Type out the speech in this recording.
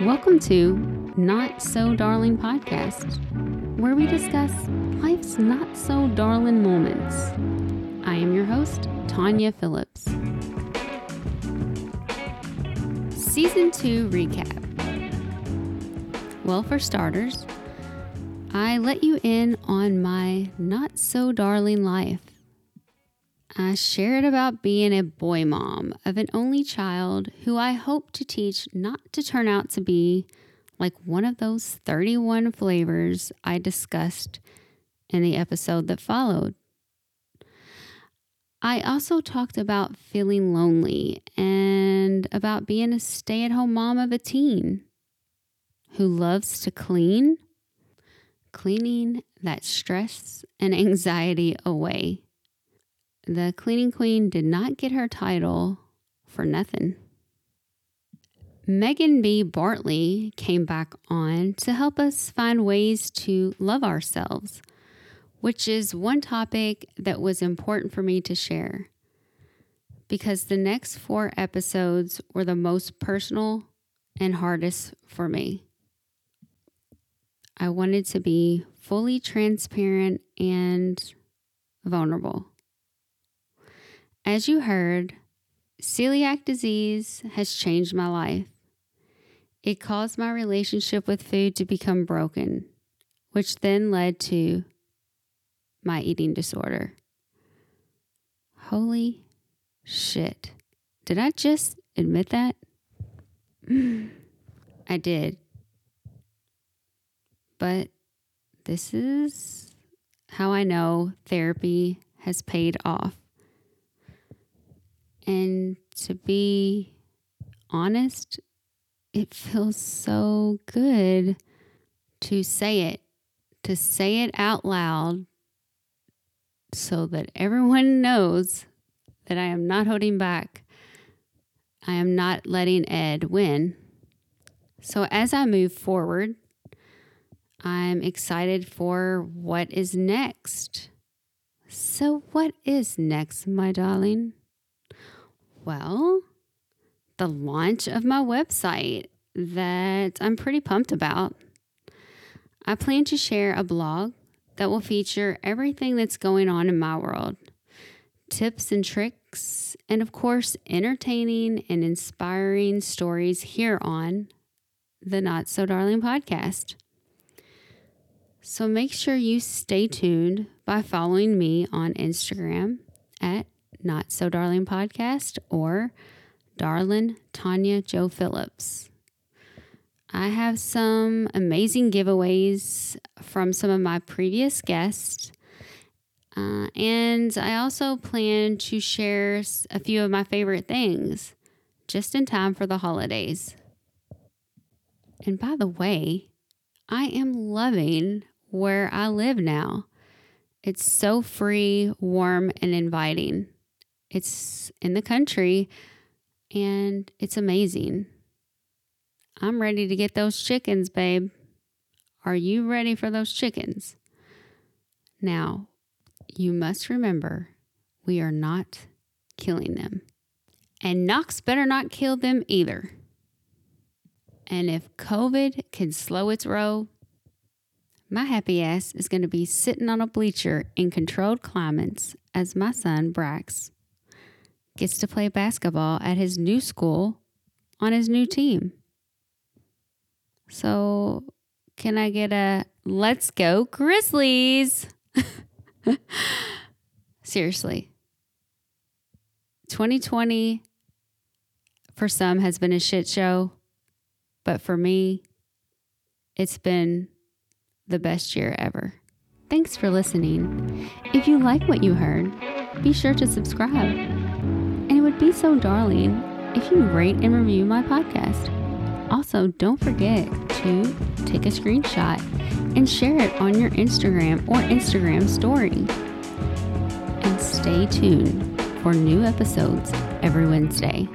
Welcome to Not So Darling podcast, where we discuss life's not so darling moments. I am your host, Tanya Phillips. Season 2 recap. Well, for starters, I let you in on my not so darling life. I shared about being a boy mom of an only child who I hope to teach not to turn out to be like one of those 31 flavors I discussed in the episode that followed. I also talked about feeling lonely and about being a stay at home mom of a teen who loves to clean, cleaning that stress and anxiety away the cleaning queen did not get her title for nothing. Megan B. Bartley came back on to help us find ways to love ourselves, which is one topic that was important for me to share because the next four episodes were the most personal and hardest for me. I wanted to be fully transparent and vulnerable. As you heard, celiac disease has changed my life. It caused my relationship with food to become broken, which then led to my eating disorder. Holy shit. Did I just admit that? I did. But this is how I know therapy has paid off. And to be honest, it feels so good to say it, to say it out loud so that everyone knows that I am not holding back. I am not letting Ed win. So as I move forward, I'm excited for what is next. So, what is next, my darling? Well, the launch of my website that I'm pretty pumped about. I plan to share a blog that will feature everything that's going on in my world tips and tricks, and of course, entertaining and inspiring stories here on the Not So Darling podcast. So make sure you stay tuned by following me on Instagram at not So Darling podcast or Darlin Tanya Joe Phillips. I have some amazing giveaways from some of my previous guests. Uh, and I also plan to share a few of my favorite things just in time for the holidays. And by the way, I am loving where I live now. It's so free, warm, and inviting. It's in the country and it's amazing. I'm ready to get those chickens, babe. Are you ready for those chickens? Now, you must remember we are not killing them. And Knox better not kill them either. And if COVID can slow its roll, my happy ass is going to be sitting on a bleacher in controlled climates as my son Brax gets to play basketball at his new school on his new team. So, can I get a let's go Grizzlies? Seriously. 2020 for some has been a shit show, but for me, it's been the best year ever. Thanks for listening. If you like what you heard, be sure to subscribe would be so darling if you rate and review my podcast. Also, don't forget to take a screenshot and share it on your Instagram or Instagram story. And stay tuned for new episodes every Wednesday.